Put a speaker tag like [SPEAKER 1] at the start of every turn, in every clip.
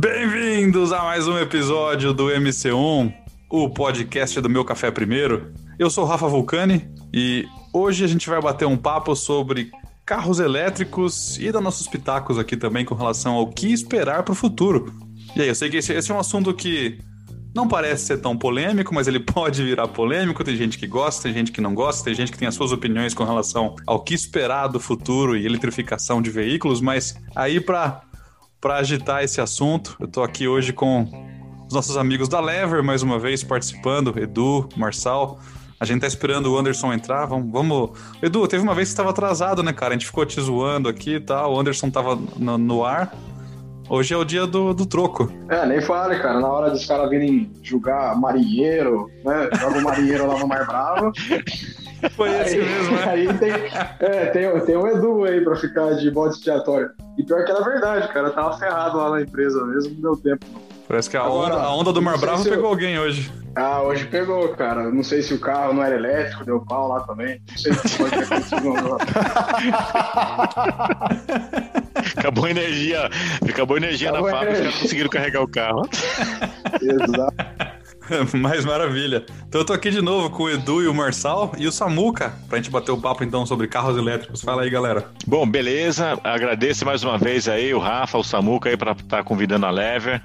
[SPEAKER 1] Bem-vindos a mais um episódio do MC1, o podcast do Meu Café Primeiro. Eu sou Rafa Vulcani e hoje a gente vai bater um papo sobre carros elétricos e dar nossos pitacos aqui também com relação ao que esperar para o futuro. E aí, eu sei que esse, esse é um assunto que não parece ser tão polêmico, mas ele pode virar polêmico. Tem gente que gosta, tem gente que não gosta, tem gente que tem as suas opiniões com relação ao que esperar do futuro e eletrificação de veículos. Mas aí, para agitar esse assunto, eu estou aqui hoje com os nossos amigos da Lever, mais uma vez participando: Edu, Marçal. A gente tá esperando o Anderson entrar. Vamos. vamos... Edu, teve uma vez que estava atrasado, né, cara? A gente ficou te zoando aqui e tal. O Anderson tava no, no ar. Hoje é o dia do, do troco.
[SPEAKER 2] É, nem fale, cara. Na hora dos caras virem julgar marinheiro, né? Joga o marinheiro lá no Mar Bravo.
[SPEAKER 1] Foi esse
[SPEAKER 2] aí,
[SPEAKER 1] mesmo, né?
[SPEAKER 2] Aí tem, é, tem, tem um Edu aí pra ficar de bode expiatório. E pior que era verdade, cara. Tava ferrado lá na empresa mesmo, não deu tempo.
[SPEAKER 1] Parece que a,
[SPEAKER 2] Agora,
[SPEAKER 1] onda, a onda do Mar Bravo
[SPEAKER 2] se eu-
[SPEAKER 1] pegou alguém hoje.
[SPEAKER 2] Ah, hoje pegou, cara. Não sei se o carro não era elétrico, deu pau lá também. Não sei se pode ter acontecido. não.
[SPEAKER 3] Acabou a energia, acabou a energia
[SPEAKER 2] Acabou a
[SPEAKER 3] na fábrica, os
[SPEAKER 2] energia.
[SPEAKER 3] conseguiram carregar o carro.
[SPEAKER 2] Exato.
[SPEAKER 1] Mas maravilha. Então eu tô aqui de novo com o Edu e o Marçal e o Samuca pra gente bater o papo então sobre carros elétricos. Fala aí, galera.
[SPEAKER 3] Bom, beleza. Agradeço mais uma vez aí o Rafa, o Samuca aí para estar convidando a Lever.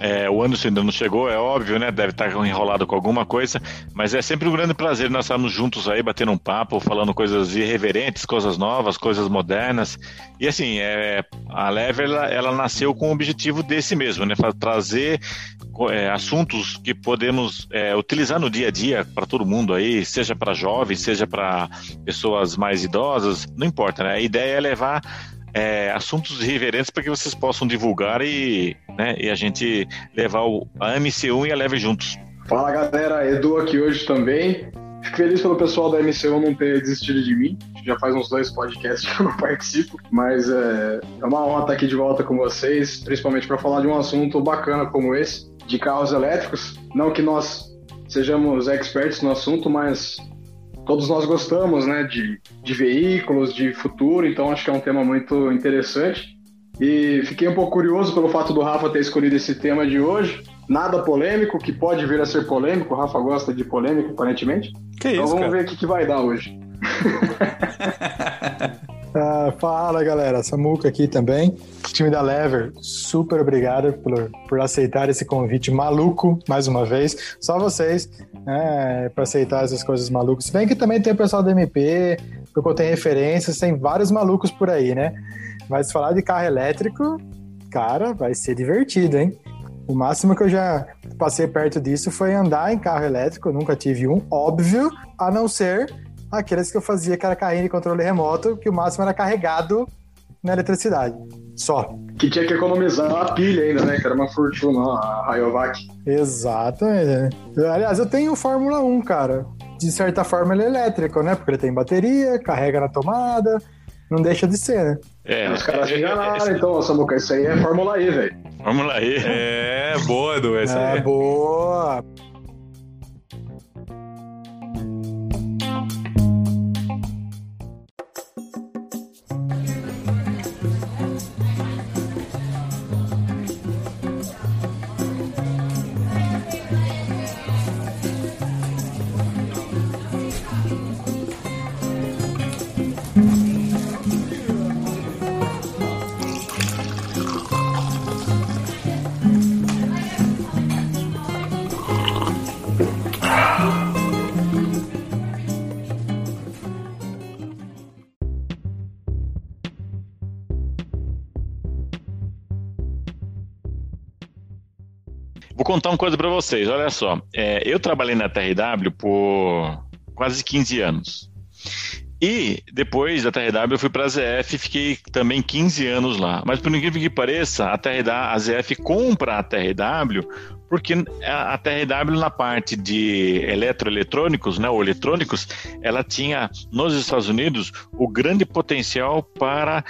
[SPEAKER 3] É, o Anderson ainda não chegou, é óbvio, né? Deve estar enrolado com alguma coisa, mas é sempre um grande prazer nós estarmos juntos aí, batendo um papo, falando coisas irreverentes, coisas novas, coisas modernas. E assim, é, a Lever ela, ela nasceu com o objetivo desse mesmo, né? Trazer é, assuntos que podemos é, utilizar no dia a dia para todo mundo aí, seja para jovens, seja para pessoas mais idosas, não importa, né? A ideia é levar é, assuntos irreverentes para que vocês possam divulgar e, né, e a gente levar o, a MC1 e a Leve juntos.
[SPEAKER 2] Fala galera, Edu aqui hoje também. Fico feliz pelo pessoal da MCU não ter desistido de mim. Já faz uns dois podcasts que eu não participo, mas é, é uma honra estar aqui de volta com vocês, principalmente para falar de um assunto bacana como esse, de carros elétricos. Não que nós sejamos experts no assunto, mas todos nós gostamos né, de, de veículos, de futuro, então acho que é um tema muito interessante. E fiquei um pouco curioso pelo fato do Rafa ter escolhido esse tema de hoje. Nada polêmico, que pode vir a ser polêmico. O Rafa gosta de polêmica, aparentemente.
[SPEAKER 1] Que
[SPEAKER 2] então
[SPEAKER 1] isso,
[SPEAKER 2] vamos
[SPEAKER 1] cara?
[SPEAKER 2] ver o que, que vai dar hoje.
[SPEAKER 4] Ah, fala galera, Samuca aqui também. Time da Lever, super obrigado por, por aceitar esse convite maluco mais uma vez. Só vocês, né, para aceitar essas coisas malucas. Se bem que também tem o pessoal do MP, porque eu tenho referências, tem vários malucos por aí, né? Mas falar de carro elétrico, cara, vai ser divertido, hein? O máximo que eu já passei perto disso foi andar em carro elétrico, nunca tive um, óbvio, a não ser aqueles que eu fazia que era carrinho de controle remoto, que o máximo era carregado na eletricidade. Só.
[SPEAKER 2] Que tinha que economizar a pilha ainda, né? Que era uma fortuna, ó, a Rayovac.
[SPEAKER 4] Exatamente. Aliás, eu tenho o Fórmula 1, cara. De certa forma ele é elétrico, né? Porque ele tem bateria, carrega na tomada, não deixa de ser, né?
[SPEAKER 3] É,
[SPEAKER 2] Os caras
[SPEAKER 3] é, é,
[SPEAKER 2] enganaram,
[SPEAKER 3] é,
[SPEAKER 2] então, Samuca. Isso aí é Fórmula E, velho.
[SPEAKER 3] vamos lá aí.
[SPEAKER 1] É, boa, Edu. Esse
[SPEAKER 4] É,
[SPEAKER 1] aí.
[SPEAKER 4] boa.
[SPEAKER 3] Contar uma coisa para vocês, olha só. É, eu trabalhei na TRW por quase 15 anos. E depois da TRW eu fui para a ZF e fiquei também 15 anos lá. Mas por incrível que pareça, a, TRW, a ZF compra a TRW porque a, TRW na parte de eletroeletrônicos, né, ou eletrônicos, ela tinha nos Estados Unidos o grande potencial para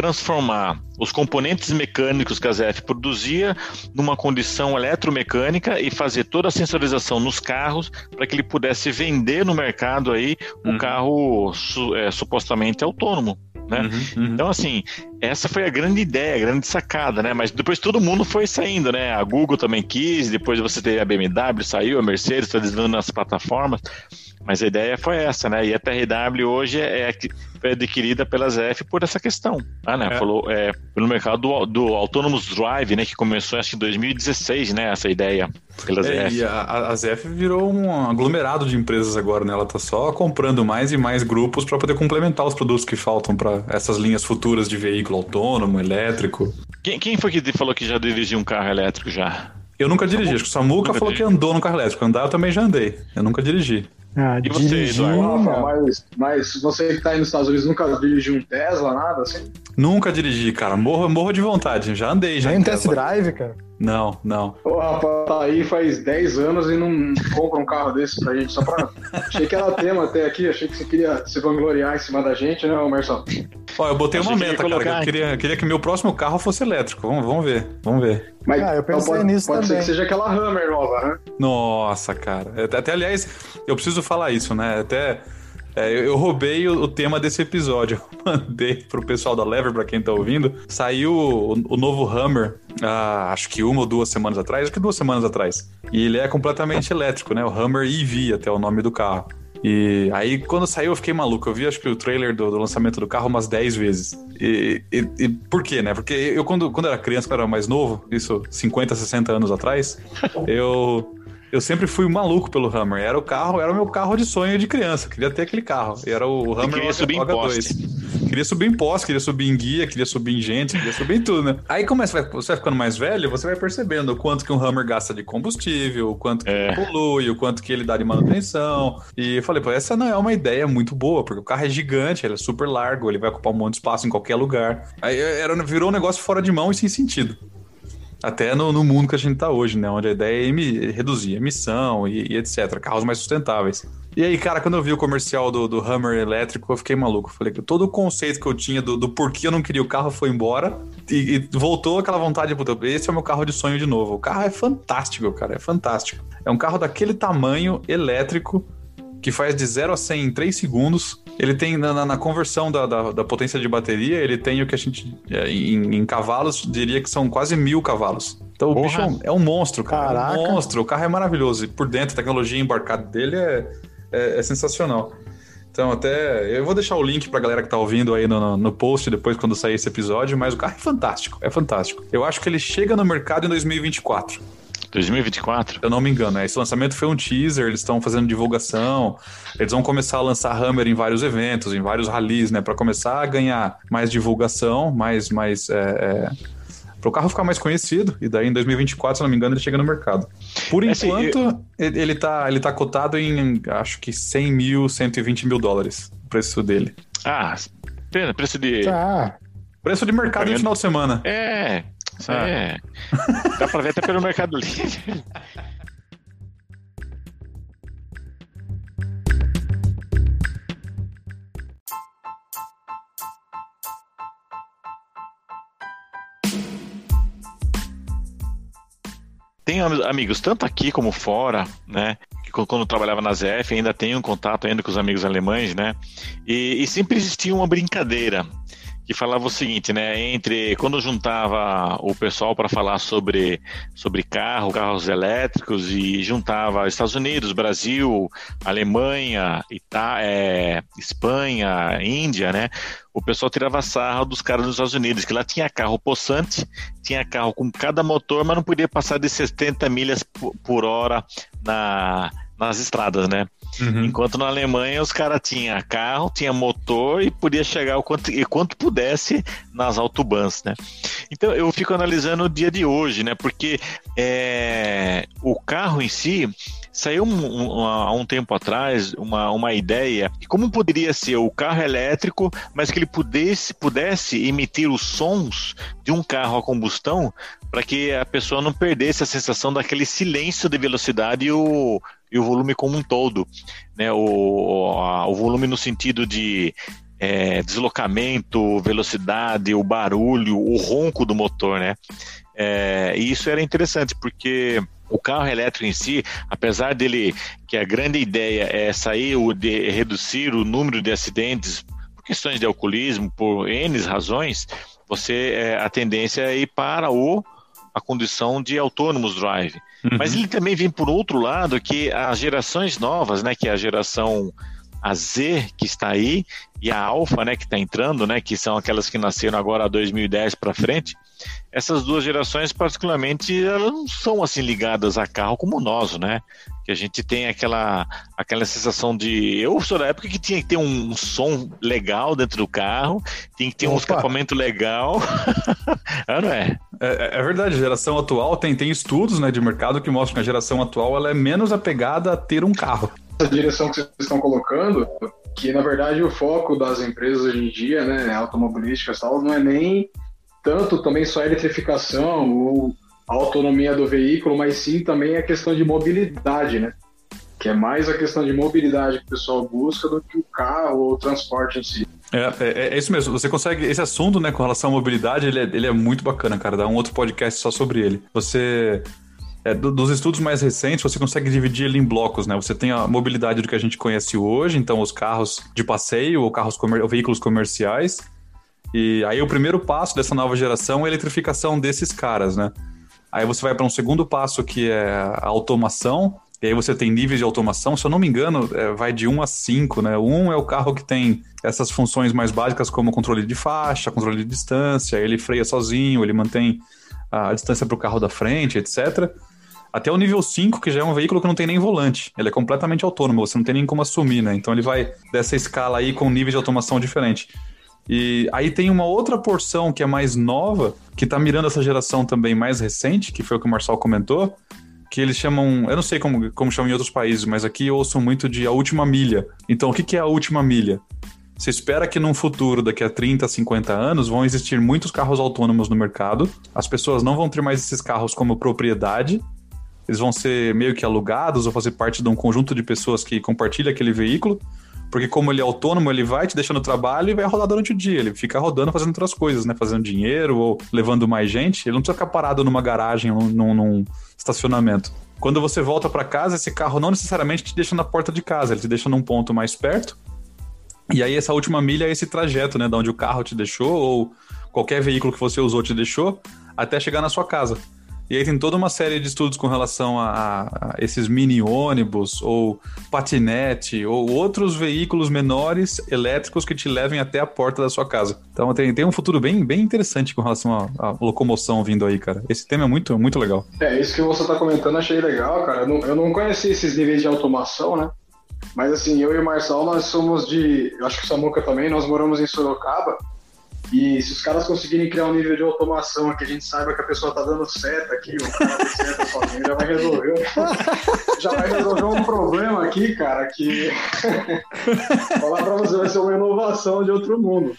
[SPEAKER 3] transformar os componentes mecânicos que a ZF produzia numa condição eletromecânica e fazer toda a sensorização nos carros para que ele pudesse vender no mercado aí o
[SPEAKER 1] Uhum.
[SPEAKER 3] carro su- é, supostamente autônomo. Né?
[SPEAKER 1] Uhum, uhum.
[SPEAKER 3] Então, assim, essa foi a grande ideia, a grande sacada, né? Mas depois todo mundo foi saindo, né? A Google também quis, depois você teve a BMW, saiu, a Mercedes está desenvolvendo nas plataformas. Mas a ideia foi essa, né? E a TRW hoje é, foi adquirida pela ZF por essa questão. Ah, né? É. Falou, é, pelo mercado do, do Autonomous Drive, né? Que começou acho que em 2016, né? Essa ideia. É,
[SPEAKER 1] e a, a ZF virou um aglomerado de empresas agora, né? Ela tá só comprando mais e mais grupos para poder complementar os produtos que faltam para essas linhas futuras de veículo autônomo, elétrico.
[SPEAKER 3] Quem, quem foi que falou que já dirigiu um carro elétrico já?
[SPEAKER 1] Eu nunca dirigi. Acho que o Samuca falou que andou no carro elétrico. Andar eu também já andei. Eu nunca dirigi.
[SPEAKER 2] Ah, e você, dirigir, mas, mas você que tá aí nos Estados Unidos nunca dirigiu um Tesla, nada assim?
[SPEAKER 1] Nunca dirigi, cara. Morro, morro de vontade. Já andei, já.
[SPEAKER 4] Nem test drive, cara.
[SPEAKER 1] Não, não.
[SPEAKER 2] O rapaz tá aí faz 10 anos e não compra um carro desse pra gente só pra. achei que era tema até aqui, achei que você queria se vangloriar em cima da gente, né, Emerson?
[SPEAKER 1] Ó, eu botei uma meta, cara. Que eu queria, queria que meu próximo carro fosse elétrico. Vamos, vamos ver, vamos ver.
[SPEAKER 4] Mas ah, eu pensei
[SPEAKER 2] então pode,
[SPEAKER 4] nisso
[SPEAKER 2] pode
[SPEAKER 4] também.
[SPEAKER 2] ser que seja aquela Hammer nova, né?
[SPEAKER 1] Nossa, cara. Até, aliás, eu preciso falar isso, né? Até. É, eu, eu, roubei o, o, tema desse episódio. Eu mandei pro pessoal da Lever, pra quem tá ouvindo. Saiu o, o novo Hammer, ah, acho que uma ou duas semanas atrás, acho que duas semanas atrás. E ele é completamente elétrico, né? O Hammer EV, até o nome do carro. E aí, quando saiu, eu fiquei maluco. Eu vi, acho que o trailer do, do lançamento do carro umas 10 vezes. E, e, e, por quê, né? Porque eu, quando, quando era criança, quando era mais novo, isso 50, 60 anos atrás, eu eu sempre fui maluco pelo Hammer. Era o carro, era o meu carro de sonho de criança. Eu queria ter aquele carro. E era o Hammer
[SPEAKER 3] queria subir em poste.
[SPEAKER 1] Queria subir em poste, queria subir em guia, queria subir em gente, queria subir em tudo, né? Aí como você vai, você vai ficando mais velho, você vai percebendo o quanto que um Hammer gasta de combustível, o quanto que é. polui, o quanto que ele dá de manutenção. E eu falei, pô, essa não é uma ideia muito boa, porque o carro é gigante, ele é super largo, ele vai ocupar um monte de espaço em qualquer lugar. Aí era, virou um negócio fora de mão e sem sentido. Até no, no, mundo que a gente está hoje, né? Onde a ideia é reduzir emissão e, e, etc. Carros mais sustentáveis. E aí, cara, quando eu vi o comercial do, do Hammer elétrico, eu fiquei maluco. Falei que todo o conceito que eu tinha do, do porquê eu não queria o carro foi embora. E, e voltou aquela vontade, puta, esse é o meu carro de sonho de novo. O carro é fantástico, cara, é fantástico. É um carro daquele tamanho, elétrico, que faz de 0 a 100 em 3 segundos. Ele tem, na, na conversão da, da, da, potência de bateria, ele tem o que a gente, é, em, em, cavalos, diria que são quase mil cavalos. Então Porra. o bicho é um, é um, monstro, cara. Caraca. É um monstro. O carro é maravilhoso. E por dentro, a tecnologia embarcada dele é, é, é sensacional. Então, até. Eu vou deixar o link pra galera que tá ouvindo aí no, no post depois, quando sair esse episódio, mas o carro é fantástico. É fantástico. Eu acho que ele chega no mercado em 2024.
[SPEAKER 3] 2024?
[SPEAKER 1] Eu não me engano, é. Esse lançamento foi um teaser, eles estão fazendo divulgação, eles vão começar a lançar Hammer em vários eventos, em vários rallies, né? Para começar a ganhar mais divulgação, mais. mais é, é, para o carro ficar mais conhecido, e daí em 2024, se não me engano, ele chega no mercado. Por é, enquanto, eu... ele, está ele tá cotado em, acho que 100 mil, 120 mil dólares, o preço dele.
[SPEAKER 3] Ah, pena, preço de...
[SPEAKER 1] Tá. Preço de mercado de final de semana.
[SPEAKER 3] É, isso ah. é. Dá pra ver até pelo Mercado Livre. Tenho amigos tanto aqui como fora, né? Quando trabalhava na ZF ainda tenho um contato ainda com os amigos alemães, né? E, e sempre existia uma brincadeira que falava o seguinte, né? Entre quando juntava o pessoal para falar sobre, sobre carro, carros elétricos e juntava Estados Unidos, Brasil, Alemanha, Ita é, Espanha, Índia, né? O pessoal tirava sarra dos caras dos Estados Unidos, que lá tinha carro possante, tinha carro com cada motor, mas não podia passar de 70 milhas por hora na, nas estradas, né? Uhum. Enquanto na Alemanha os caras tinham carro, tinha motor e podia chegar o quanto, e quanto pudesse nas autobans, né? Então eu fico analisando o dia de hoje, né? Porque é, o carro em si saiu um, um, há um tempo atrás uma, uma ideia de como poderia ser o carro elétrico, mas que ele pudesse, pudesse emitir os sons de um carro a combustão para que a pessoa não perdesse a sensação daquele silêncio de velocidade e o, e o volume como um todo. Né? O, o volume no sentido de é, deslocamento, velocidade, o barulho, o ronco do motor, né? É, e isso era interessante, porque o carro elétrico em si, apesar dele que a grande ideia é sair o de reduzir o número de acidentes por questões de alcoolismo, por N razões, você é, a tendência é ir para o a condição de autônomos drive. Uhum. Mas ele também vem por outro lado que as gerações novas, né, que é a geração a Z que está aí e a Alpha, né, que está entrando, né, que são aquelas que nasceram agora 2010 para frente. Essas duas gerações, particularmente, elas não são assim ligadas a carro como nós, né? Que a gente tem aquela aquela sensação de eu sou da época que tinha que ter um som legal dentro do carro, tinha que ter Opa. um escapamento legal,
[SPEAKER 1] ah, não é? é? é? verdade, a geração atual tem, tem estudos né, de mercado que mostram que a geração atual ela é menos apegada a ter um carro
[SPEAKER 2] essa direção que vocês estão colocando, que na verdade o foco das empresas hoje em dia, né, automobilísticas e tal, não é nem tanto também só a eletrificação ou a autonomia do veículo, mas sim também a questão de mobilidade, né? Que é mais a questão de mobilidade que o pessoal busca do que o carro ou o transporte em si.
[SPEAKER 1] É, é, é, isso mesmo. Você consegue. Esse assunto, né, com relação à mobilidade, ele é, ele é muito bacana, cara. Dá um outro podcast só sobre ele. Você é, dos estudos mais recentes, você consegue dividir ele em blocos, né? Você tem a mobilidade do que a gente conhece hoje, então os carros de passeio ou carros comer ou veículos comerciais. E aí o primeiro passo dessa nova geração é a eletrificação desses caras, né? Aí você vai para um segundo passo que é a automação, e aí você tem níveis de automação, se eu não me engano, é, vai de 1 a 5, né? Um é o carro que tem essas funções mais básicas como controle de faixa, controle de distância, ele freia sozinho, ele mantém a distância para o carro da frente, etc até o nível 5, que já é um veículo que não tem nem volante. Ele é completamente autônomo, você não tem nem como assumir, né? Então ele vai dessa escala aí com nível de automação diferente. E aí tem uma outra porção que é mais nova, que tá mirando essa geração também mais recente, que foi o que o Marçal comentou, que eles chamam, eu não sei como, como chamam em outros países, mas aqui eu ouço muito de a última milha. Então o que, que é a última milha? Você espera que num futuro, daqui a 30, 50 anos, vão existir muitos carros autônomos no mercado. As pessoas não vão ter mais esses carros como propriedade, eles vão ser meio que alugados ou fazer parte de um conjunto de pessoas que compartilha aquele veículo, porque como ele é autônomo, ele vai te deixando no trabalho e vai rodar durante o dia. Ele fica rodando fazendo outras coisas, né? Fazendo dinheiro ou levando mais gente. Ele não precisa ficar parado numa garagem num, num estacionamento. Quando você volta para casa, esse carro não necessariamente te deixa na porta de casa, ele te deixa num ponto mais perto. E aí essa última milha é esse trajeto, né, de onde o carro te deixou ou qualquer veículo que você usou te deixou até chegar na sua casa. E aí tem toda uma série de estudos com relação a, a esses mini ônibus ou patinete ou outros veículos menores elétricos que te levem até a porta da sua casa. Então tem, tem um futuro bem, bem interessante com relação à locomoção vindo aí, cara. Esse tema é muito, muito legal.
[SPEAKER 2] É, isso que você tá comentando achei legal, cara. Eu não, eu não conheci esses níveis de automação, né? Mas assim, eu e o Marçal, nós somos de. Eu acho que o Samuca também, nós moramos em Sorocaba. E se os caras conseguirem criar um nível de automação que a gente saiba que a pessoa tá dando seta aqui, o cara dá seta sozinho, já vai resolver. já vai resolver um problema aqui, cara, que. Falar pra você vai ser uma inovação de outro mundo.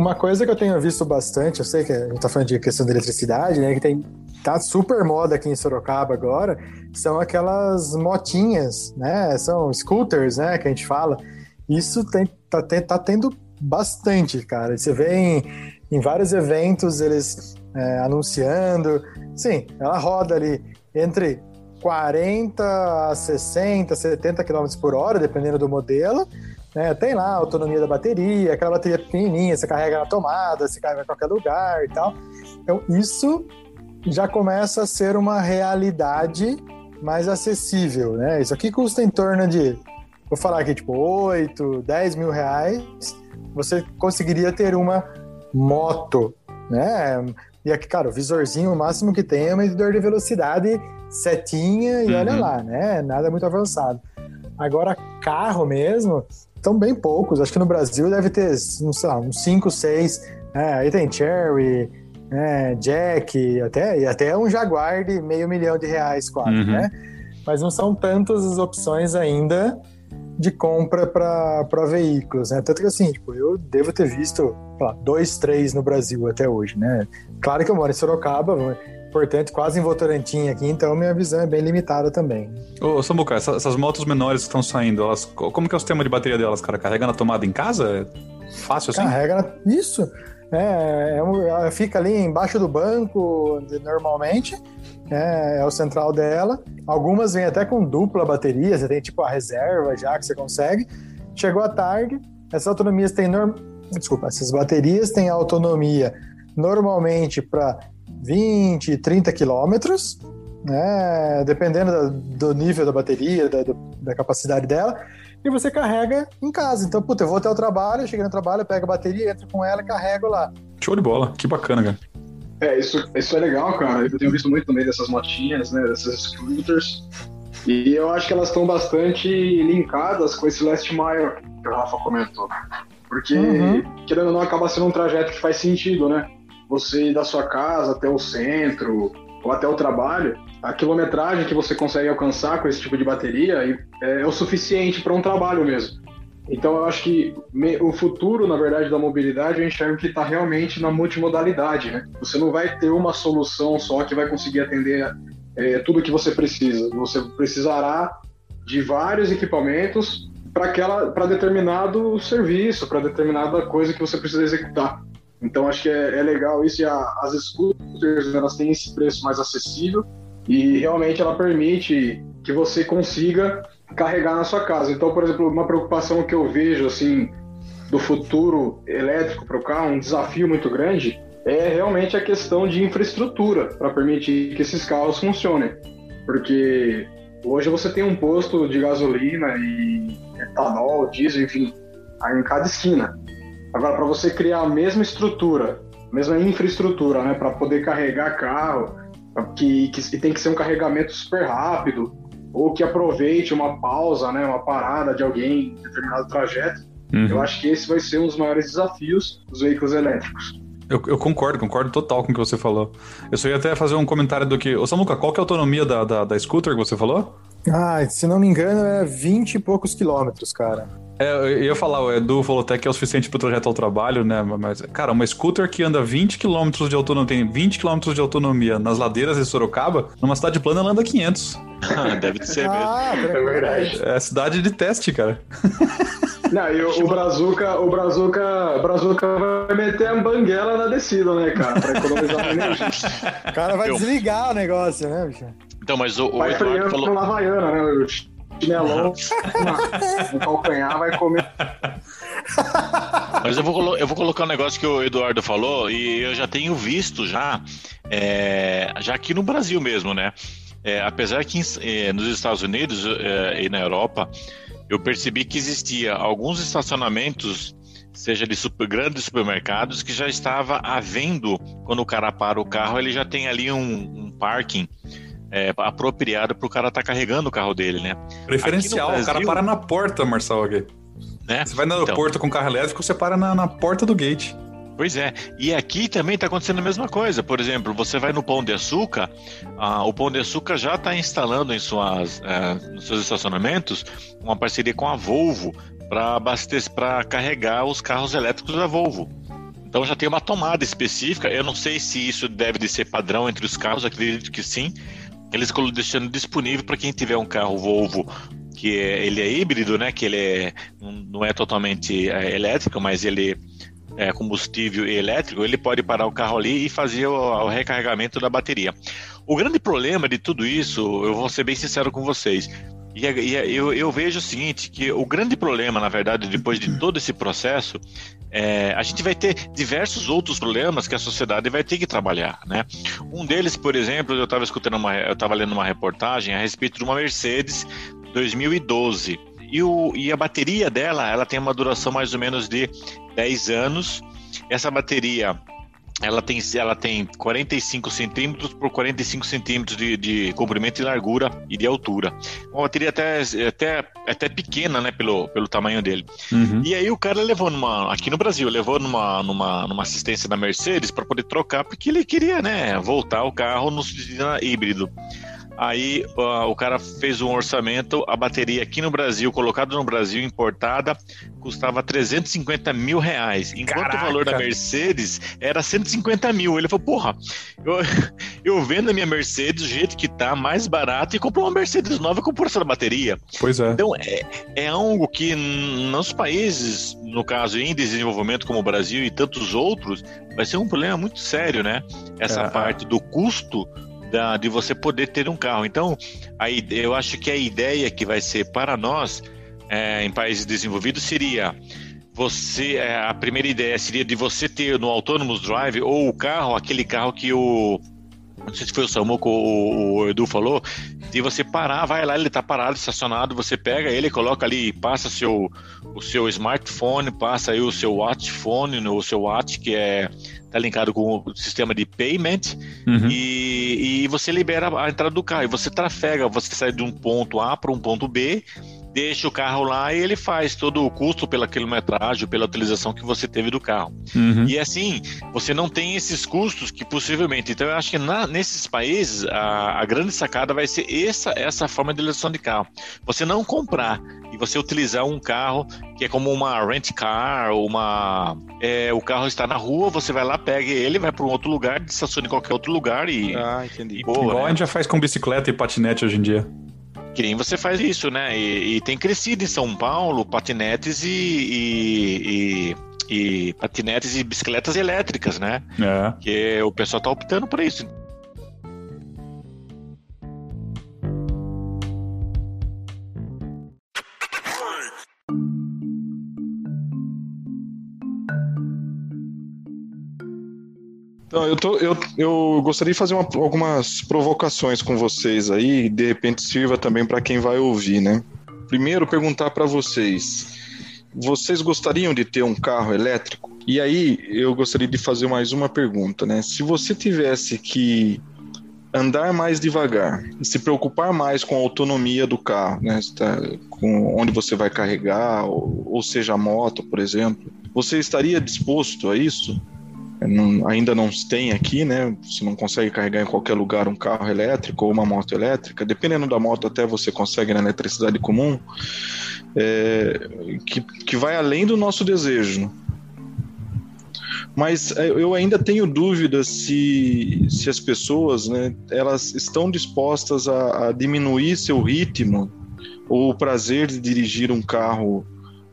[SPEAKER 4] Uma coisa que eu tenho visto bastante, eu sei que a gente tá falando de questão da eletricidade, né? Que tem, tá super moda aqui em Sorocaba agora, são aquelas motinhas, né? São scooters, né? Que a gente fala. Isso tem, tá, tem, tá tendo bastante, cara. Você vê em, em vários eventos eles é, anunciando. Sim, ela roda ali entre 40 a 60, 70 km por hora, dependendo do modelo. Né? Tem lá a autonomia da bateria, aquela bateria pequenininha, você carrega na tomada, você carrega em qualquer lugar e tal. Então, isso já começa a ser uma realidade mais acessível, né? Isso aqui custa em torno de, vou falar aqui, tipo, 8, 10 mil reais, você conseguiria ter uma moto, né? E aqui, cara, o visorzinho, o máximo que tem é um medidor de velocidade, setinha e uhum. olha lá, né? Nada muito avançado. Agora, carro mesmo, são bem poucos. Acho que no Brasil deve ter, não sei lá, uns 5, 6. É, aí tem Cherry, é, Jack, até, e até um Jaguar de meio milhão de reais quase, uhum. né? Mas não são tantas as opções ainda de compra para veículos, né? Tanto que assim, tipo, eu devo ter visto, lá, dois, três no Brasil até hoje, né? Claro que eu moro em Sorocaba, Portanto, quase em Votorantim aqui, então minha visão é bem limitada também.
[SPEAKER 1] Ô, Samuca, essas, essas motos menores que estão saindo, elas, como que é o sistema de bateria delas, cara? Carrega na tomada em casa? É fácil assim?
[SPEAKER 4] Carrega na... Isso. É, é um, ela fica ali embaixo do banco normalmente, é, é, o central dela. Algumas vêm até com dupla bateria, você tem tipo a reserva já que você consegue. Chegou a tarde, essas autonomias têm norm... desculpa, essas baterias têm autonomia normalmente para 20, 30 quilômetros, né? Dependendo do nível da bateria, da, da capacidade dela e você carrega em casa. Então, puta, eu vou até o trabalho, cheguei no trabalho, pego a bateria, entro com ela e carrego lá.
[SPEAKER 1] Show de bola, que bacana, cara.
[SPEAKER 2] É, isso, isso é legal, cara. Eu tenho visto muito também dessas motinhas, né, dessas scooters. E eu acho que elas estão bastante linkadas com esse last mile que o Rafa comentou. Porque, uhum. querendo ou não, acaba sendo um trajeto que faz sentido, né? Você ir da sua casa até o centro ou até o trabalho, a quilometragem que você consegue alcançar com esse tipo de bateria é, é o suficiente para um trabalho mesmo. Então eu acho que o futuro, na verdade, da mobilidade, eu enxergo que está realmente na multimodalidade, né? Você não vai ter uma solução só que vai conseguir atender é, tudo que você precisa. Você precisará de vários equipamentos para determinado serviço, para determinada coisa que você precisa executar. Então acho que é, é legal isso e a, as scooters elas têm esse preço mais acessível e realmente ela permite que você consiga carregar na sua casa. Então, por exemplo, uma preocupação que eu vejo assim do futuro elétrico para o carro, um desafio muito grande, é realmente a questão de infraestrutura para permitir que esses carros funcionem. Porque hoje você tem um posto de gasolina e etanol, diesel, enfim, em cada esquina. Agora, para você criar a mesma estrutura, a mesma infraestrutura, né, para poder carregar carro, que, que tem que ser um carregamento super rápido, ou que aproveite uma pausa, né, uma parada de alguém em determinado trajeto. Uhum. Eu acho que esse vai ser um dos maiores desafios dos veículos elétricos.
[SPEAKER 1] Eu, eu, concordo, concordo total com o que você falou. Eu só ia até fazer um comentário do que. Ô Samuca, qual que é a autonomia da, da, da scooter que você falou?
[SPEAKER 4] Ah, se não me engano, é 20 e poucos quilômetros, cara.
[SPEAKER 1] É, eu ia falar, o Edu falou até que é o suficiente para o trajeto ao trabalho, né? Mas, cara, uma scooter que anda 20 km de autonomia, tem 20 km de autonomia nas ladeiras de Sorocaba, numa cidade plana ela anda 500.
[SPEAKER 3] Deve ser ah,
[SPEAKER 2] mesmo. É verdade.
[SPEAKER 1] É cidade de teste, cara.
[SPEAKER 2] Não, e o, o Brazuca, o Brazuca, Brazuca vai meter a banguela na descida, né, cara? Pra economizar energia.
[SPEAKER 4] O cara vai desligar o negócio, né, bicho?
[SPEAKER 3] Então, mas o, o
[SPEAKER 2] vai Eduardo falou... Vai Havaiana, né, chinelão no calcanhar vai comer.
[SPEAKER 3] Mas eu vou, eu vou colocar um negócio que o Eduardo falou e eu já tenho visto já, é, já aqui no Brasil mesmo, né? É, apesar que é, nos Estados Unidos é, e na Europa, eu percebi que existia alguns estacionamentos, seja de super, grandes supermercados, que já estava havendo, quando o cara para o carro, ele já tem ali um, um parking é, apropriado para o cara estar tá carregando o carro dele, né?
[SPEAKER 1] Preferencial, Brasil, o cara para na porta, Marcelo. Né? Você vai no então, aeroporto com carro elétrico, você para na, na porta do gate.
[SPEAKER 3] Pois é, e aqui também está acontecendo a mesma coisa. Por exemplo, você vai no Pão de Açúcar, ah, o Pão de Açúcar já está instalando em suas, eh, nos seus estacionamentos uma parceria com a Volvo para abastecer, para carregar os carros elétricos da Volvo. Então já tem uma tomada específica. Eu não sei se isso deve de ser padrão entre os carros, acredito que sim, eles deixando disponível para quem tiver um carro Volvo que é, ele é híbrido, né? Que ele é, não é totalmente é, elétrico, mas ele é combustível e elétrico, ele pode parar o carro ali e fazer o, o recarregamento da bateria. O grande problema de tudo isso, eu vou ser bem sincero com vocês, e, e eu, eu, vejo o seguinte, que o grande problema, na verdade, depois de todo esse processo, é, a gente vai ter diversos outros problemas que a sociedade vai ter que trabalhar, né? Um deles, por exemplo, eu estava escutando uma, eu estava lendo uma reportagem a respeito de uma Mercedes 2012 e, o, e a bateria dela, ela tem uma duração mais ou menos de 10 anos. Essa bateria ela tem, ela tem 45 centímetros por 45 centímetros de, de comprimento e largura e de altura. Uma bateria até, até, até pequena, né, pelo, pelo tamanho dele. Uhum. E aí o cara levou numa, aqui no Brasil, levou numa, numa, numa assistência da Mercedes para poder trocar, porque ele queria, né, voltar o carro no híbrido. Aí uh, o cara fez um orçamento, a bateria aqui no Brasil, colocada no Brasil, importada, custava 350 mil reais. Enquanto Caraca. o valor da Mercedes era 150 mil. Ele falou, porra, eu, eu vendo a minha Mercedes do jeito que tá, mais barato, e compro uma Mercedes nova com força da bateria.
[SPEAKER 1] Pois é.
[SPEAKER 3] Então, é, é algo que nos países, no caso em desenvolvimento como o Brasil e tantos outros, vai ser um problema muito sério, né? Essa é. parte do custo da, de você poder ter um carro. Então, aí eu acho que a ideia que vai ser para nós é, em países desenvolvidos seria você é, a primeira ideia seria de você ter no Autonomous Drive ou o carro aquele carro que o não sei se foi o Samuco ou o Edu falou, de você parar, vai lá, ele está parado, estacionado, você pega ele, coloca ali, passa seu, o seu smartphone, passa aí o seu watch phone, o seu watch, que é tá linkado com o sistema de payment uhum. e, e você libera a entrada do carro. E você trafega, você sai de um ponto A para um ponto B deixa o carro lá e ele faz todo o custo pela quilometragem, pela utilização que você teve do carro. Uhum. E assim, você não tem esses custos que possivelmente. Então, eu acho que na, nesses países, a, a, grande sacada vai ser essa, essa forma de utilização de carro. Você não comprar e você utilizar um carro que é como uma rent car, uma. É, o carro está na rua, você vai lá, pega ele, vai para um outro lugar, estaciona em qualquer outro lugar e.
[SPEAKER 1] Ah, entendi. E boa, Igual né? a gente já faz com bicicleta e patinete hoje em dia.
[SPEAKER 3] Que nem você faz isso, né? E, e tem crescido em São Paulo patinetes e, e, e, patinetes e bicicletas elétricas, né? É. Que o pessoal tá optando por isso.
[SPEAKER 5] Então, eu, tô, eu, eu gostaria de fazer uma, algumas provocações com vocês aí, de repente sirva também para quem vai ouvir, né? Primeiro, perguntar para vocês: vocês gostariam de ter um carro elétrico? E aí, eu gostaria de fazer mais uma pergunta, né? Se você tivesse que andar mais devagar, se preocupar mais com a autonomia do carro, né? Com onde você vai carregar, ou, ou seja, a moto, por exemplo, você estaria disposto a isso? Não, ainda não tem aqui, né? Você não consegue carregar em qualquer lugar um carro elétrico ou uma moto elétrica. Dependendo da moto, até você consegue na eletricidade comum, é, que, que vai além do nosso desejo. Mas é, eu ainda tenho dúvidas se, se as pessoas, né, elas estão dispostas a, a diminuir seu ritmo ou o prazer de dirigir um carro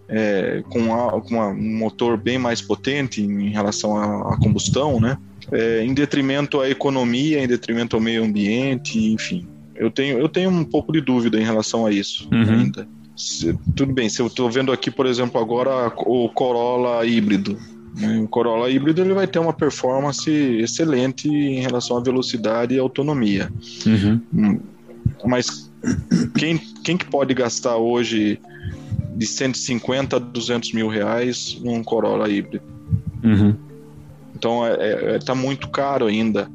[SPEAKER 5] é, com, a, com uma, um motor bem mais potente em relação à, à combustão, né? É, em detrimento à economia, em detrimento ao meio ambiente, enfim. Eu tenho, eu tenho um pouco de dúvida em relação a isso uhum. ainda. Se, tudo bem, se eu estou vendo aqui, por exemplo, agora o Corolla híbrido. Né? O Corolla híbrido ele vai ter uma performance excelente em relação à velocidade e autonomia. Uhum. Hum, mas quem, quem que pode gastar hoje de 150 a 200 mil reais num Corolla híbrido. Uhum. Então é, é, é, tá muito caro ainda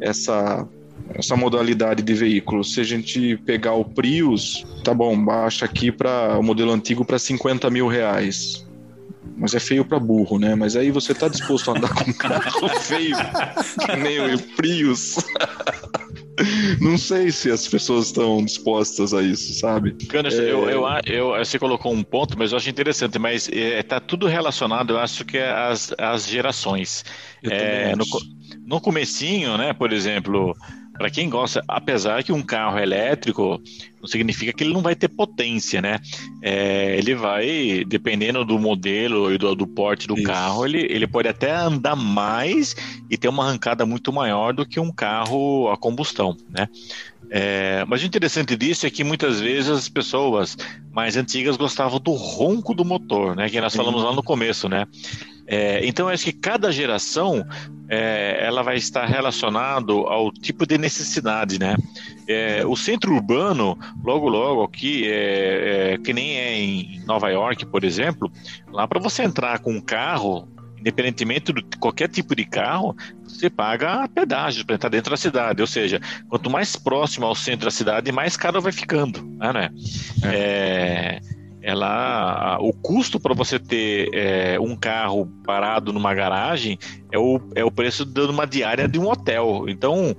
[SPEAKER 5] essa essa modalidade de veículo. Se a gente pegar o Prius, tá bom, baixa aqui para o modelo antigo para 50 mil reais. Mas é feio para burro, né? Mas aí você tá disposto a andar com um carro feio, que nem o Prius. Não sei se as pessoas estão dispostas a isso, sabe?
[SPEAKER 3] É... eu, eu, eu, você colocou um ponto, mas eu acho interessante, mas é, tá tudo relacionado, eu acho que é as, as gerações. É, no, no comecinho, né, por exemplo, para quem gosta, apesar que um carro elétrico não significa que ele não vai ter potência, né? É, ele vai, dependendo do modelo e do, do porte do Isso. carro, ele, ele pode até andar mais e ter uma arrancada muito maior do que um carro a combustão, né? É, mas o interessante disso é que muitas vezes as pessoas mais antigas gostavam do ronco do motor, né? Que nós falamos lá no começo, né? É, então, acho que cada geração é, ela vai estar relacionado ao tipo de necessidade, né? É, o centro urbano, logo logo aqui, é, é, que nem é em Nova York, por exemplo, lá para você entrar com um carro, independentemente de qualquer tipo de carro, você paga pedágio para entrar dentro da cidade. Ou seja, quanto mais próximo ao centro da cidade, mais caro vai ficando, né? É. ela o custo para você ter é, um carro parado numa garagem é o, é o preço de uma diária de um hotel. Então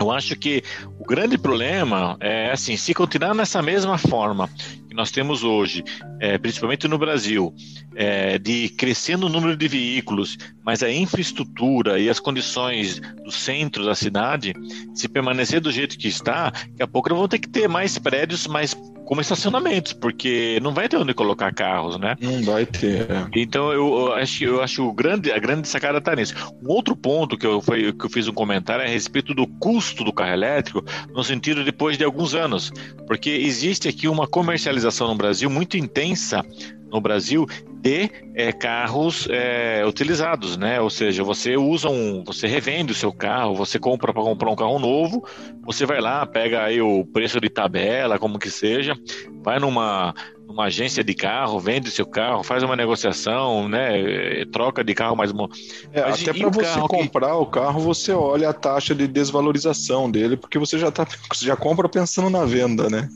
[SPEAKER 3] Eu acho que o grande problema é assim, se continuar nessa mesma forma que nós temos hoje, é, principalmente no Brasil, é, de crescendo o número de veículos, mas a infraestrutura e as condições do centro da cidade, se permanecer do jeito que está, daqui a pouco nós vamos ter que ter mais prédios mais como estacionamentos, porque não vai ter onde colocar carros, né?
[SPEAKER 5] Não vai ter. É.
[SPEAKER 3] Então eu, eu acho, eu acho grande, a grande sacada tá nisso. Um outro ponto que eu, foi, que eu fiz um comentário é a respeito do custo do carro elétrico, no sentido depois de alguns anos, porque existe aqui uma comercialização no Brasil muito intensa no Brasil de é, carros é, utilizados, né? Ou seja, você usa um, você revende o seu carro, você compra para comprar um carro novo, você vai lá, pega aí o preço de tabela, como que seja, vai numa numa agência de carro, vende seu carro, faz uma negociação, né? Troca de carro mais uma.
[SPEAKER 5] É, até para você comprar que... o carro, você olha a taxa de desvalorização dele, porque você já tá, já compra pensando na venda, né?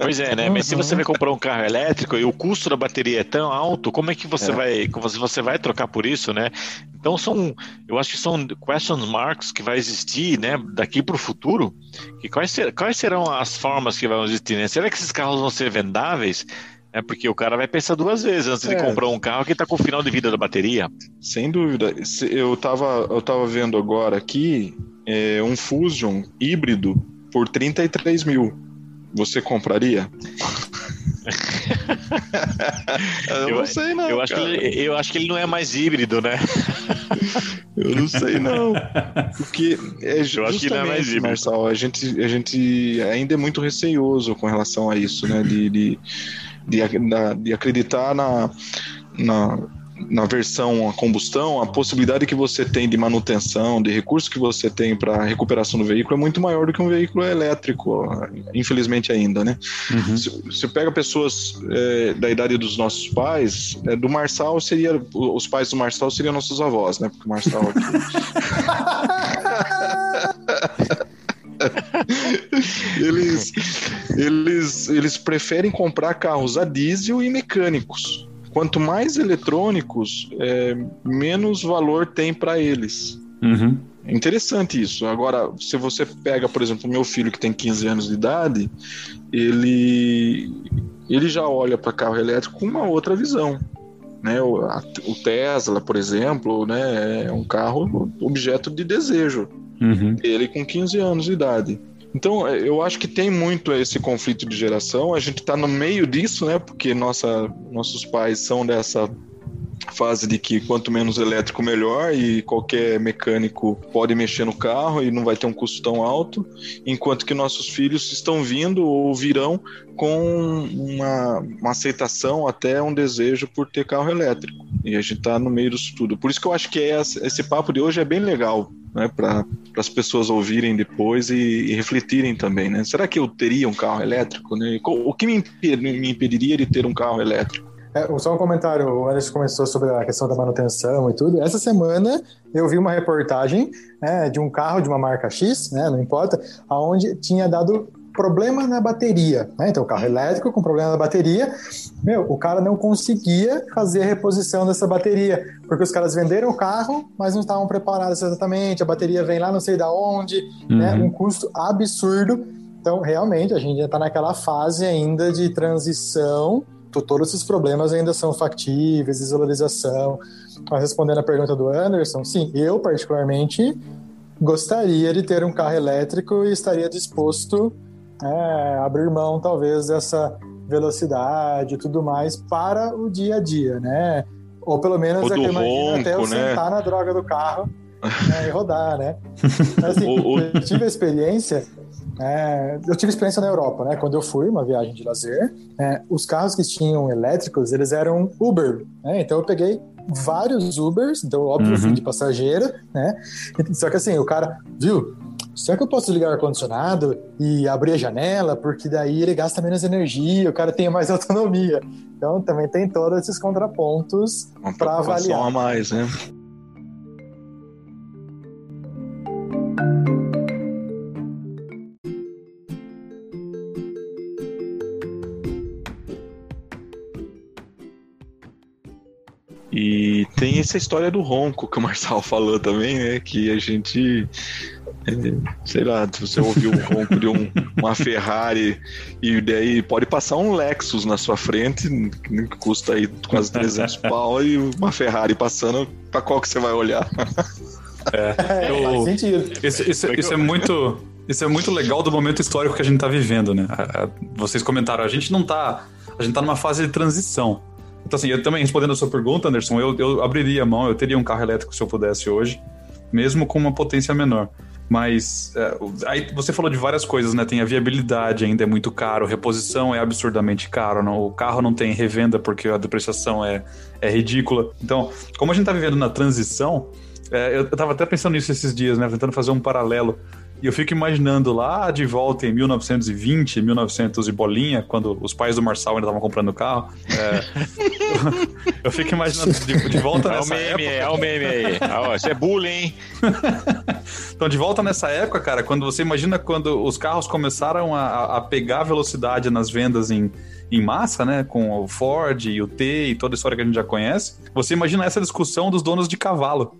[SPEAKER 3] Pois é, né? Mas se você vai comprar um carro elétrico e o custo da bateria é tão alto, como é que você é. vai você vai trocar por isso, né? Então são, eu acho que são question marks que vai existir, né, daqui para o futuro. E quais, ser, quais serão as formas que vão existir? Né? Será que esses carros vão ser vendáveis? É porque o cara vai pensar duas vezes antes é. de comprar um carro que está com o final de vida da bateria.
[SPEAKER 5] Sem dúvida. Eu estava eu tava vendo agora aqui é, um Fusion híbrido por 33 mil. Você compraria?
[SPEAKER 3] eu, eu, não sei não. Eu acho, que ele, eu acho que ele não é mais híbrido, né?
[SPEAKER 5] eu não sei não. Porque é eu acho que não é mais híbrido. Marçal, a gente, a gente ainda é muito receioso com relação a isso, né? De, de, de, de acreditar na, na na versão a combustão, a possibilidade que você tem de manutenção, de recursos que você tem para recuperação do veículo é muito maior do que um veículo elétrico, infelizmente ainda, né? Uhum. Se você pega pessoas é, da idade dos nossos pais, é, do Marçal seria, os pais do Marçal seriam nossos avós, né? Porque o Marçal eles, eles, eles preferem comprar carros a diesel e mecânicos quanto mais eletrônicos, é, menos valor tem para eles. Uhum. É interessante isso. Agora, se você pega, por exemplo, o meu filho que tem 15 anos de idade, ele, ele já olha para carro elétrico com uma outra visão. Né? O, a, o Tesla, por exemplo, né, é um carro objeto de desejo. Uhum. Ele com 15 anos de idade. Então, eu acho que tem muito esse conflito de geração. A gente está no meio disso, né? Porque nossa, nossos pais são dessa fase de que quanto menos elétrico melhor e qualquer mecânico pode mexer no carro e não vai ter um custo tão alto, enquanto que nossos filhos estão vindo ou virão com uma, uma aceitação, até um desejo por ter carro elétrico. E a gente está no meio disso tudo. Por isso que eu acho que é, esse papo de hoje é bem legal, né, para as pessoas ouvirem depois e, e, refletirem também, né? Será que eu teria um carro elétrico? Né? O que me, me impediria de ter um carro elétrico?
[SPEAKER 4] É, só um comentário, o Anderson começou sobre a questão da manutenção e tudo. Essa semana eu vi uma reportagem né, de um carro de uma marca X, né, não importa, aonde tinha dado problema na bateria. Né? Então, carro elétrico com problema na bateria, meu, o cara não conseguia fazer a reposição dessa bateria, porque os caras venderam o carro, mas não estavam preparados exatamente, a bateria vem lá não sei da onde, né? uhum. né? um custo absurdo. Então, realmente, a gente já está naquela fase ainda de transição, todos esses problemas ainda são factíveis, desvalorização. Mas respondendo a pergunta do Anderson, sim, eu particularmente gostaria de ter um carro elétrico e estaria disposto é, abrir mão talvez dessa velocidade e tudo mais para o dia a dia, né? Ou pelo menos
[SPEAKER 5] é ronco,
[SPEAKER 4] até eu
[SPEAKER 5] né?
[SPEAKER 4] sentar na droga do carro né, e rodar, né? Mas, assim, eu tive a experiência é, eu tive experiência na Europa, né? Quando eu fui, uma viagem de lazer, é, os carros que tinham elétricos, eles eram Uber, né? Então eu peguei vários Ubers, então óbvio uhum. fui de passageira, né? Só que assim, o cara, viu? será que eu posso ligar o ar-condicionado e abrir a janela? Porque daí ele gasta menos energia, o cara tem mais autonomia. Então também tem todos esses contrapontos para avaliar.
[SPEAKER 5] mais, né? Tem essa história do ronco que o Marçal falou também, né? Que a gente É, sei lá, se você ouviu o ronco de um, uma Ferrari e daí pode passar um Lexus na sua frente, que custa aí quase 300 pau, e uma Ferrari passando, pra qual que você vai olhar?
[SPEAKER 1] É, eu, faz sentido. Isso, isso, isso é muito. Isso é muito legal do momento histórico que a gente está vivendo, né? Vocês comentaram, a gente não tá. A gente tá numa fase de transição. Então, assim, eu também respondendo a sua pergunta, Anderson, eu, eu abriria a mão, eu teria um carro elétrico se eu pudesse hoje, mesmo com uma potência menor. Mas é, aí você falou de várias coisas, né? Tem a viabilidade ainda é muito caro, reposição é absurdamente caro, não, o carro não tem revenda porque a depreciação é, é ridícula. Então, como a gente está vivendo na transição, é, eu, estava até pensando nisso esses dias, né? Tentando fazer um paralelo e eu fico imaginando lá de volta em 1920, 1900 e bolinha, quando os pais do Marçal ainda estavam comprando carro. É, eu fico imaginando de, de volta nessa
[SPEAKER 3] é o meme,
[SPEAKER 1] época.
[SPEAKER 3] É o meme aí. Ah, isso é bullying.
[SPEAKER 1] então, de volta nessa época, cara, quando você imagina quando os carros começaram a, a pegar velocidade nas vendas em, em massa, né? Com o Ford e o T e toda a história que a gente já conhece. Você imagina essa discussão dos donos de cavalo.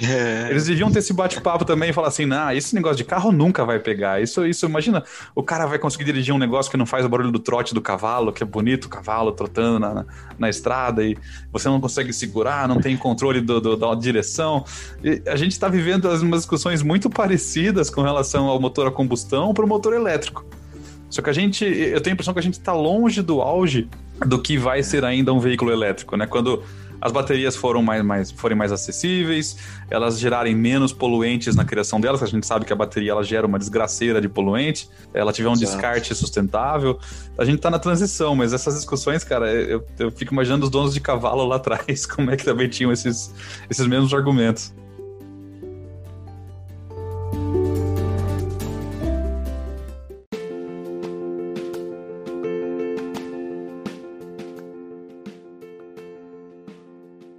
[SPEAKER 1] É. Eles deviam ter esse bate-papo também e falar assim: nah, esse negócio de carro nunca vai pegar. Isso, isso, imagina, o cara vai conseguir dirigir um negócio que não faz o barulho do trote do cavalo, que é bonito o cavalo trotando na, na, na estrada e você não consegue segurar, não tem controle do, do, da direção. E a gente está vivendo umas discussões muito parecidas com relação ao motor a combustão para o motor elétrico. Só que a gente, eu tenho a impressão que a gente está longe do auge do que vai ser ainda um veículo elétrico, né? Quando as baterias foram mais, mais, forem mais acessíveis, elas gerarem menos poluentes na criação delas, a gente sabe que a bateria ela gera uma desgraceira de poluente, ela tiver um Exato. descarte sustentável. A gente está na transição, mas essas discussões, cara, eu, eu fico imaginando os donos de cavalo lá atrás, como é que também tinham esses, esses mesmos argumentos.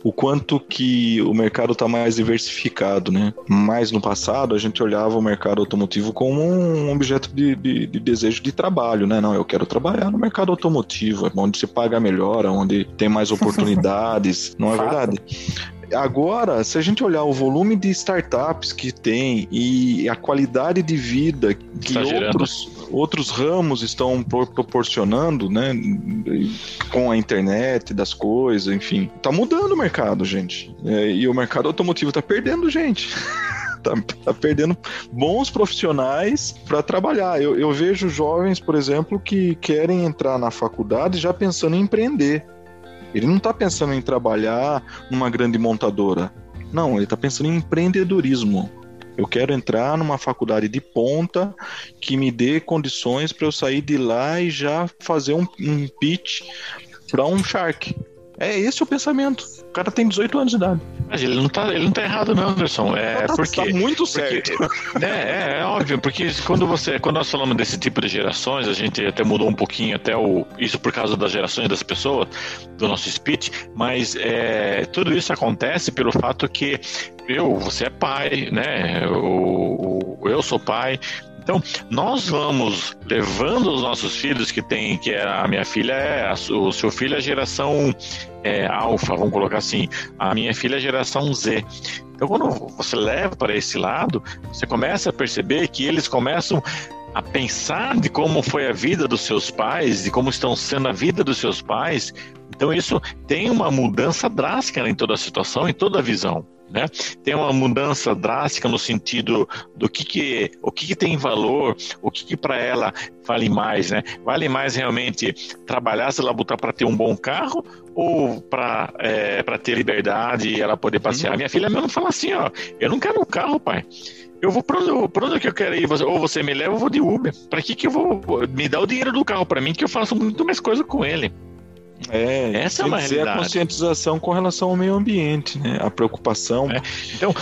[SPEAKER 5] O quanto que o mercado está mais diversificado, né? Mais no passado, a gente olhava o mercado automotivo como um objeto de, de, de desejo de trabalho, né? Não, eu quero trabalhar no mercado automotivo, onde se paga melhor, onde tem mais oportunidades, não é verdade? Agora, se a gente olhar o volume de startups que tem e a qualidade de vida que tá outros, outros ramos estão proporcionando, né, com a internet das coisas, enfim, tá mudando o mercado, gente. É, e o mercado automotivo tá perdendo gente. Tá, tá, perdendo bons profissionais para trabalhar. Eu, eu, vejo jovens, por exemplo, que querem entrar na faculdade já pensando em empreender. Ele não está pensando em trabalhar numa grande montadora. Não, ele está pensando em empreendedorismo. Eu quero entrar numa faculdade de ponta que me dê condições para eu sair de lá e já fazer um, um pitch para um Shark. É esse o pensamento. O cara tem 18 anos de idade.
[SPEAKER 3] Mas ele não tá, ele não tá errado, não, Anderson. É tá, porque.
[SPEAKER 5] Tá muito certo.
[SPEAKER 3] Porque, é, é, é, óbvio, porque quando você. Quando nós falamos desse tipo de gerações, a gente até mudou um pouquinho até o. Isso por causa das gerações das pessoas, do nosso speech, mas é, tudo isso acontece pelo fato que eu, você é pai, né? Eu, eu sou pai, então, nós vamos levando os nossos filhos, que tem, que é a minha filha, é, o seu filho é a geração é, alfa, vamos colocar assim, a minha filha é a geração Z. Então, quando você leva para esse lado, você começa a perceber que eles começam a pensar de como foi a vida dos seus pais, de como estão sendo a vida dos seus pais. Então, isso tem uma mudança drástica em toda a situação, em toda a visão. Né? Tem uma mudança drástica no sentido do que, que o que, que tem valor, o que, que para ela vale mais, né? Vale mais realmente trabalhar se ela botar para ter um bom carro ou para é, ter liberdade e ela poder passear? Uhum. Minha filha mesmo fala assim, ó, eu não quero um carro, pai. Eu vou para onde, onde que eu quero ir? Ou você me leva, eu vou de Uber. Para que que eu vou me dar o dinheiro do carro para mim que eu faço muito mais coisa com ele?
[SPEAKER 5] É, essa é uma realidade. a conscientização com relação ao meio ambiente, né? A preocupação.
[SPEAKER 3] É. Então,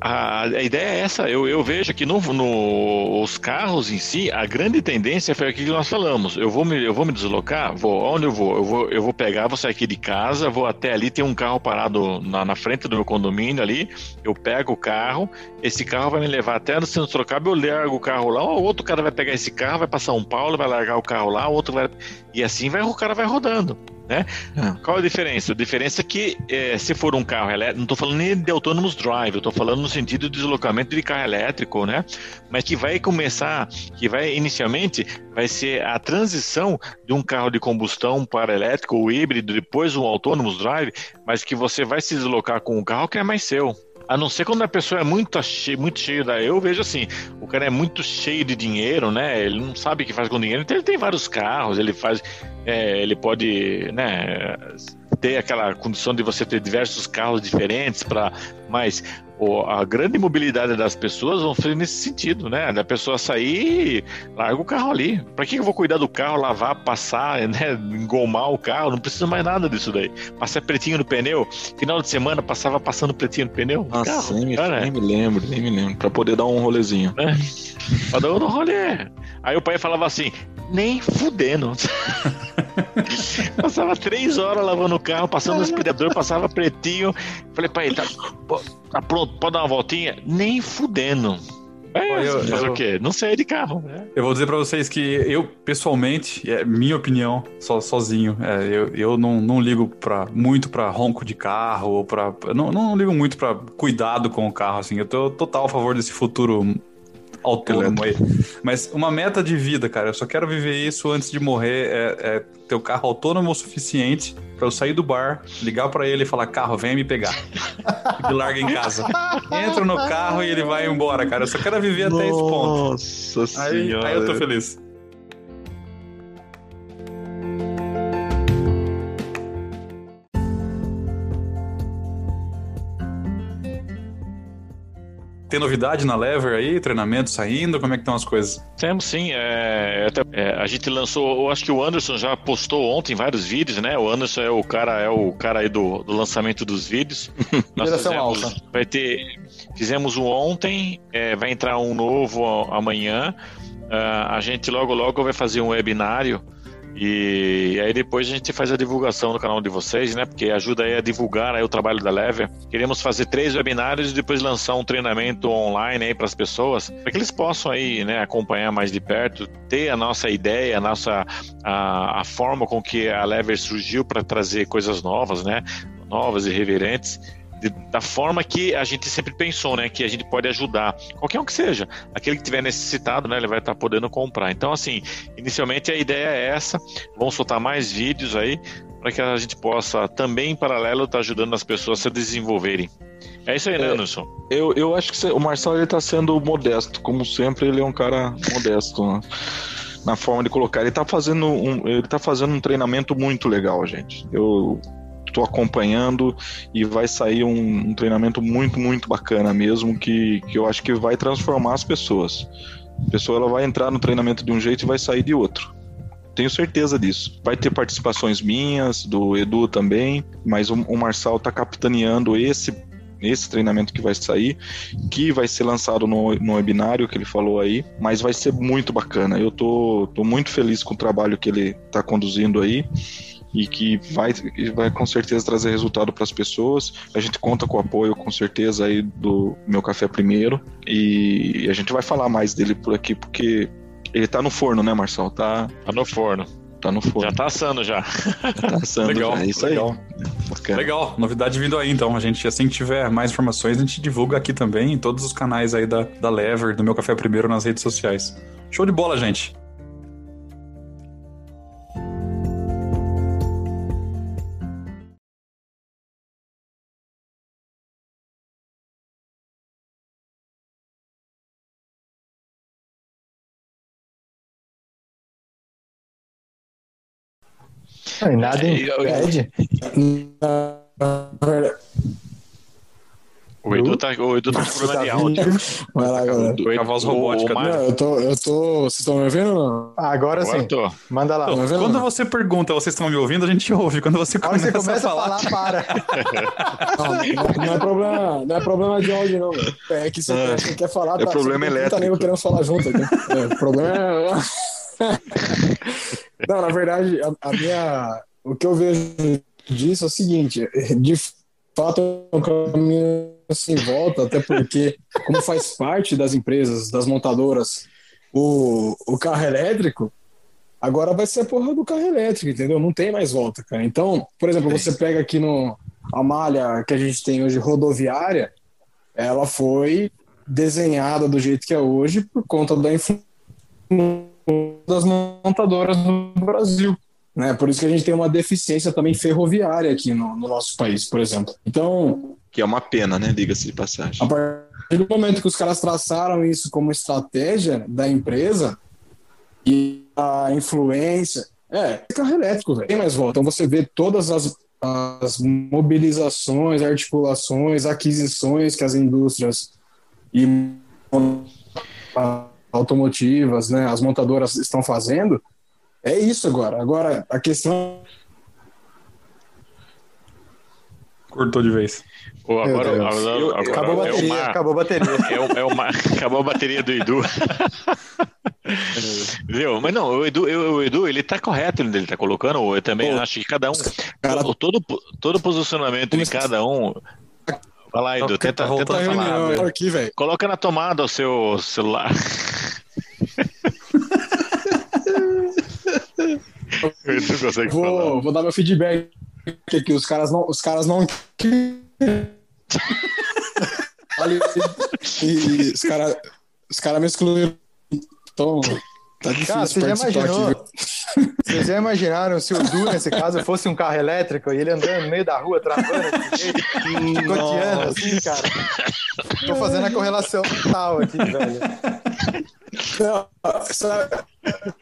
[SPEAKER 3] a, a, ideia é essa. Eu, eu vejo que no, no, os carros em si, a grande tendência foi aquilo que nós falamos. Eu vou me, eu vou me deslocar, vou. Onde eu vou? Eu vou, eu vou pegar, vou sair aqui de casa, vou até ali, tem um carro parado na, na frente do meu condomínio ali. Eu pego o carro, esse carro vai me levar até no centro Sorocaba, eu largo o carro lá, o outro cara vai pegar esse carro, vai para São Paulo, vai largar o carro lá, o outro vai. E assim vai, o cara vai rodando. Né? É. Qual a diferença? A diferença é que é, se for um carro elétrico, não estou falando nem de autonomous drive, eu estou falando no sentido de deslocamento de carro elétrico, né? Mas que vai começar, que vai inicialmente vai ser a transição de um carro de combustão para elétrico ou híbrido, depois um autonomous drive, mas que você vai se deslocar com um carro que é mais seu. A não ser quando a pessoa é muito cheia, muito cheia da. Eu vejo assim, o cara é muito cheio de dinheiro, né? Ele não sabe o que faz com dinheiro, então ele tem vários carros, ele faz. É, ele pode, né? Ter aquela condição de você ter diversos carros diferentes para. Mas a grande mobilidade das pessoas vão ser nesse sentido, né? Da pessoa sair, larga o carro ali. Para que eu vou cuidar do carro, lavar, passar, né? Engomar o carro? Não precisa mais nada disso daí. Passar pretinho no pneu. Final de semana passava passando pretinho no pneu.
[SPEAKER 5] Nossa, carro, nem, me, cara, nem me lembro, nem me lembro. Para poder dar um rolezinho.
[SPEAKER 3] É. Pra dar um rolê. Aí o pai falava assim: nem fudendo. passava três horas lavando o carro, passando no aspirador, passava pretinho. Falei, pai, tá, tá pronto, pode dar uma voltinha? Nem fudendo. É, eu, fazer eu, o quê? Não sair de carro. Né?
[SPEAKER 1] Eu vou dizer para vocês que eu, pessoalmente, é minha opinião, so, sozinho, é, eu, eu não, não ligo pra, muito para ronco de carro, ou para não, não ligo muito para cuidado com o carro, assim. Eu tô total a favor desse futuro autônomo aí. Mas uma meta de vida, cara, eu só quero viver isso antes de morrer, é, é ter o carro autônomo o suficiente para eu sair do bar, ligar para ele e falar, carro, venha me pegar. e larga em casa. Entra no carro e ele vai embora, cara. Eu só quero viver até esse ponto.
[SPEAKER 5] Nossa senhora.
[SPEAKER 1] Aí eu tô feliz. Tem novidade na Lever aí? Treinamento saindo? Como é que estão as coisas?
[SPEAKER 3] Temos sim. É, até, é, a gente lançou, eu acho que o Anderson já postou ontem vários vídeos, né? O Anderson é o cara, é o cara aí do, do lançamento dos vídeos. Nós fizemos, vai ter, fizemos um ontem, é, vai entrar um novo amanhã. Uh, a gente logo logo vai fazer um webinário e aí depois a gente faz a divulgação no canal de vocês, né? Porque ajuda aí a divulgar aí o trabalho da Lever. Queremos fazer três webinários e depois lançar um treinamento online aí para as pessoas, para que eles possam aí, né, acompanhar mais de perto, ter a nossa ideia, a nossa a, a forma com que a Lever surgiu para trazer coisas novas, né? Novas e reverentes de, da forma que a gente sempre pensou, né? Que a gente pode ajudar, qualquer um que seja, aquele que tiver necessitado, né? Ele vai estar podendo comprar. Então, assim, inicialmente a ideia é essa. Vamos soltar mais vídeos aí para que a gente possa também, em paralelo, estar tá ajudando as pessoas a se desenvolverem. É isso aí, né, é, Anderson?
[SPEAKER 5] Eu, eu acho que o Marcelo ele está sendo modesto, como sempre, ele é um cara modesto. Né? na forma de colocar. Ele está fazendo um, ele tá fazendo um treinamento muito legal, gente. Eu estou acompanhando e vai sair um, um, treinamento muito, muito bacana mesmo, que, que eu acho que vai transformar as pessoas. A pessoa ela vai entrar no treinamento de um jeito e vai sair de outro. Tenho certeza disso. Vai ter participações minhas, do Edu também, mas o, o Marçal está capitaneando esse esse treinamento que vai sair, que vai ser lançado no, no webinário que ele falou aí, mas vai ser muito bacana. Eu tô, tô muito feliz com o trabalho que ele está conduzindo aí e que vai, vai com certeza trazer resultado para as pessoas. A gente conta com o apoio, com certeza, aí do Meu Café Primeiro e a gente vai falar mais dele por aqui, porque ele tá no forno, né, Marcelo? Tá,
[SPEAKER 3] tá no forno.
[SPEAKER 5] Tá no forno.
[SPEAKER 3] Já tá assando já.
[SPEAKER 5] já tá assando
[SPEAKER 1] legal,
[SPEAKER 5] já. É isso legal.
[SPEAKER 1] aí. Legal, novidade vindo aí então. A gente, assim que tiver mais informações, a gente divulga aqui também em todos os canais aí da, da Lever, do Meu Café Primeiro nas redes sociais. Show de bola, gente.
[SPEAKER 4] Não, nada é, impede.
[SPEAKER 3] O Edu tá, o Edu tá com problema de áudio.
[SPEAKER 4] Vai lá, galera.
[SPEAKER 1] Com a voz robótica.
[SPEAKER 4] Não, eu tô, eu tô. Vocês estão me ouvindo ou não?
[SPEAKER 1] Ah, agora, agora sim. Tô. Manda lá. Tô, quando não? você pergunta, vocês estão me ouvindo, a gente ouve. Quando você começa, você começa a falar, a falar para.
[SPEAKER 4] não, não, é problema, não é problema de áudio, não. É que você, é. quer, quer falar.
[SPEAKER 5] É tá, problema elétrico. Tá nem
[SPEAKER 4] querendo falar junto aqui. É, o problema é. Não, na verdade, a, a, minha, o que eu vejo disso é o seguinte: de fato, é um caminho sem volta, até porque, como faz parte das empresas, das montadoras, o, o carro elétrico,
[SPEAKER 2] Agora vai ser a porra do carro elétrico, entendeu? Não tem mais volta, cara. Então, por exemplo, você pega aqui no a malha que a gente tem hoje rodoviária, ela foi desenhada do jeito que é hoje por conta da influência das montadoras no Brasil. Né? Por isso que a gente tem uma deficiência também ferroviária aqui no, no nosso país, por exemplo. Então.
[SPEAKER 5] Que é uma pena, né? Diga-se de passagem.
[SPEAKER 2] A partir do momento que os caras traçaram isso como estratégia da empresa e a influência. É, carro elétrico, velho. Tem mais volta. Então você vê todas as, as mobilizações, articulações, aquisições que as indústrias e automotivas, né, as montadoras estão fazendo, é isso agora. Agora, a questão.
[SPEAKER 1] Cortou de vez.
[SPEAKER 3] Pô, agora, agora,
[SPEAKER 4] agora, acabou, a bateria, é uma, acabou a bateria.
[SPEAKER 3] É, é uma, acabou a bateria do Edu. Viu? Mas não, o Edu, o Edu, ele tá correto ele tá colocando. Eu também Pô, acho que cada um. Cara, todo, todo posicionamento de cada um Vai lá, Edu, tenta, tá tenta falar.
[SPEAKER 2] Aqui,
[SPEAKER 3] Coloca na tomada o seu celular.
[SPEAKER 2] Edu consegue vou, falar. Vou dar meu feedback aqui. Os caras não. Os caras não. Olha, e, os caras os cara me excluíram. Então, tá difícil cara, você já
[SPEAKER 4] imaginou? Aqui, vocês já imaginaram se o Du, nesse caso, fosse um carro elétrico e ele andando no meio da rua, travando chicoteando assim, cara? Tô fazendo a correlação total aqui, velho.
[SPEAKER 2] Não, sabe,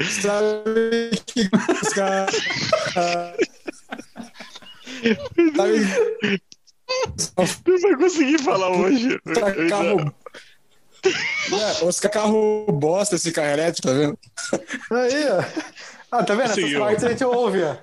[SPEAKER 2] sabe que os caras.
[SPEAKER 3] Sabe, não vai conseguir falar hoje.
[SPEAKER 2] Carro, é, os carros bosta esse carro elétrico, tá vendo?
[SPEAKER 4] Aí, ó. Ah, tá vendo? Essas partes a gente ouve, ó.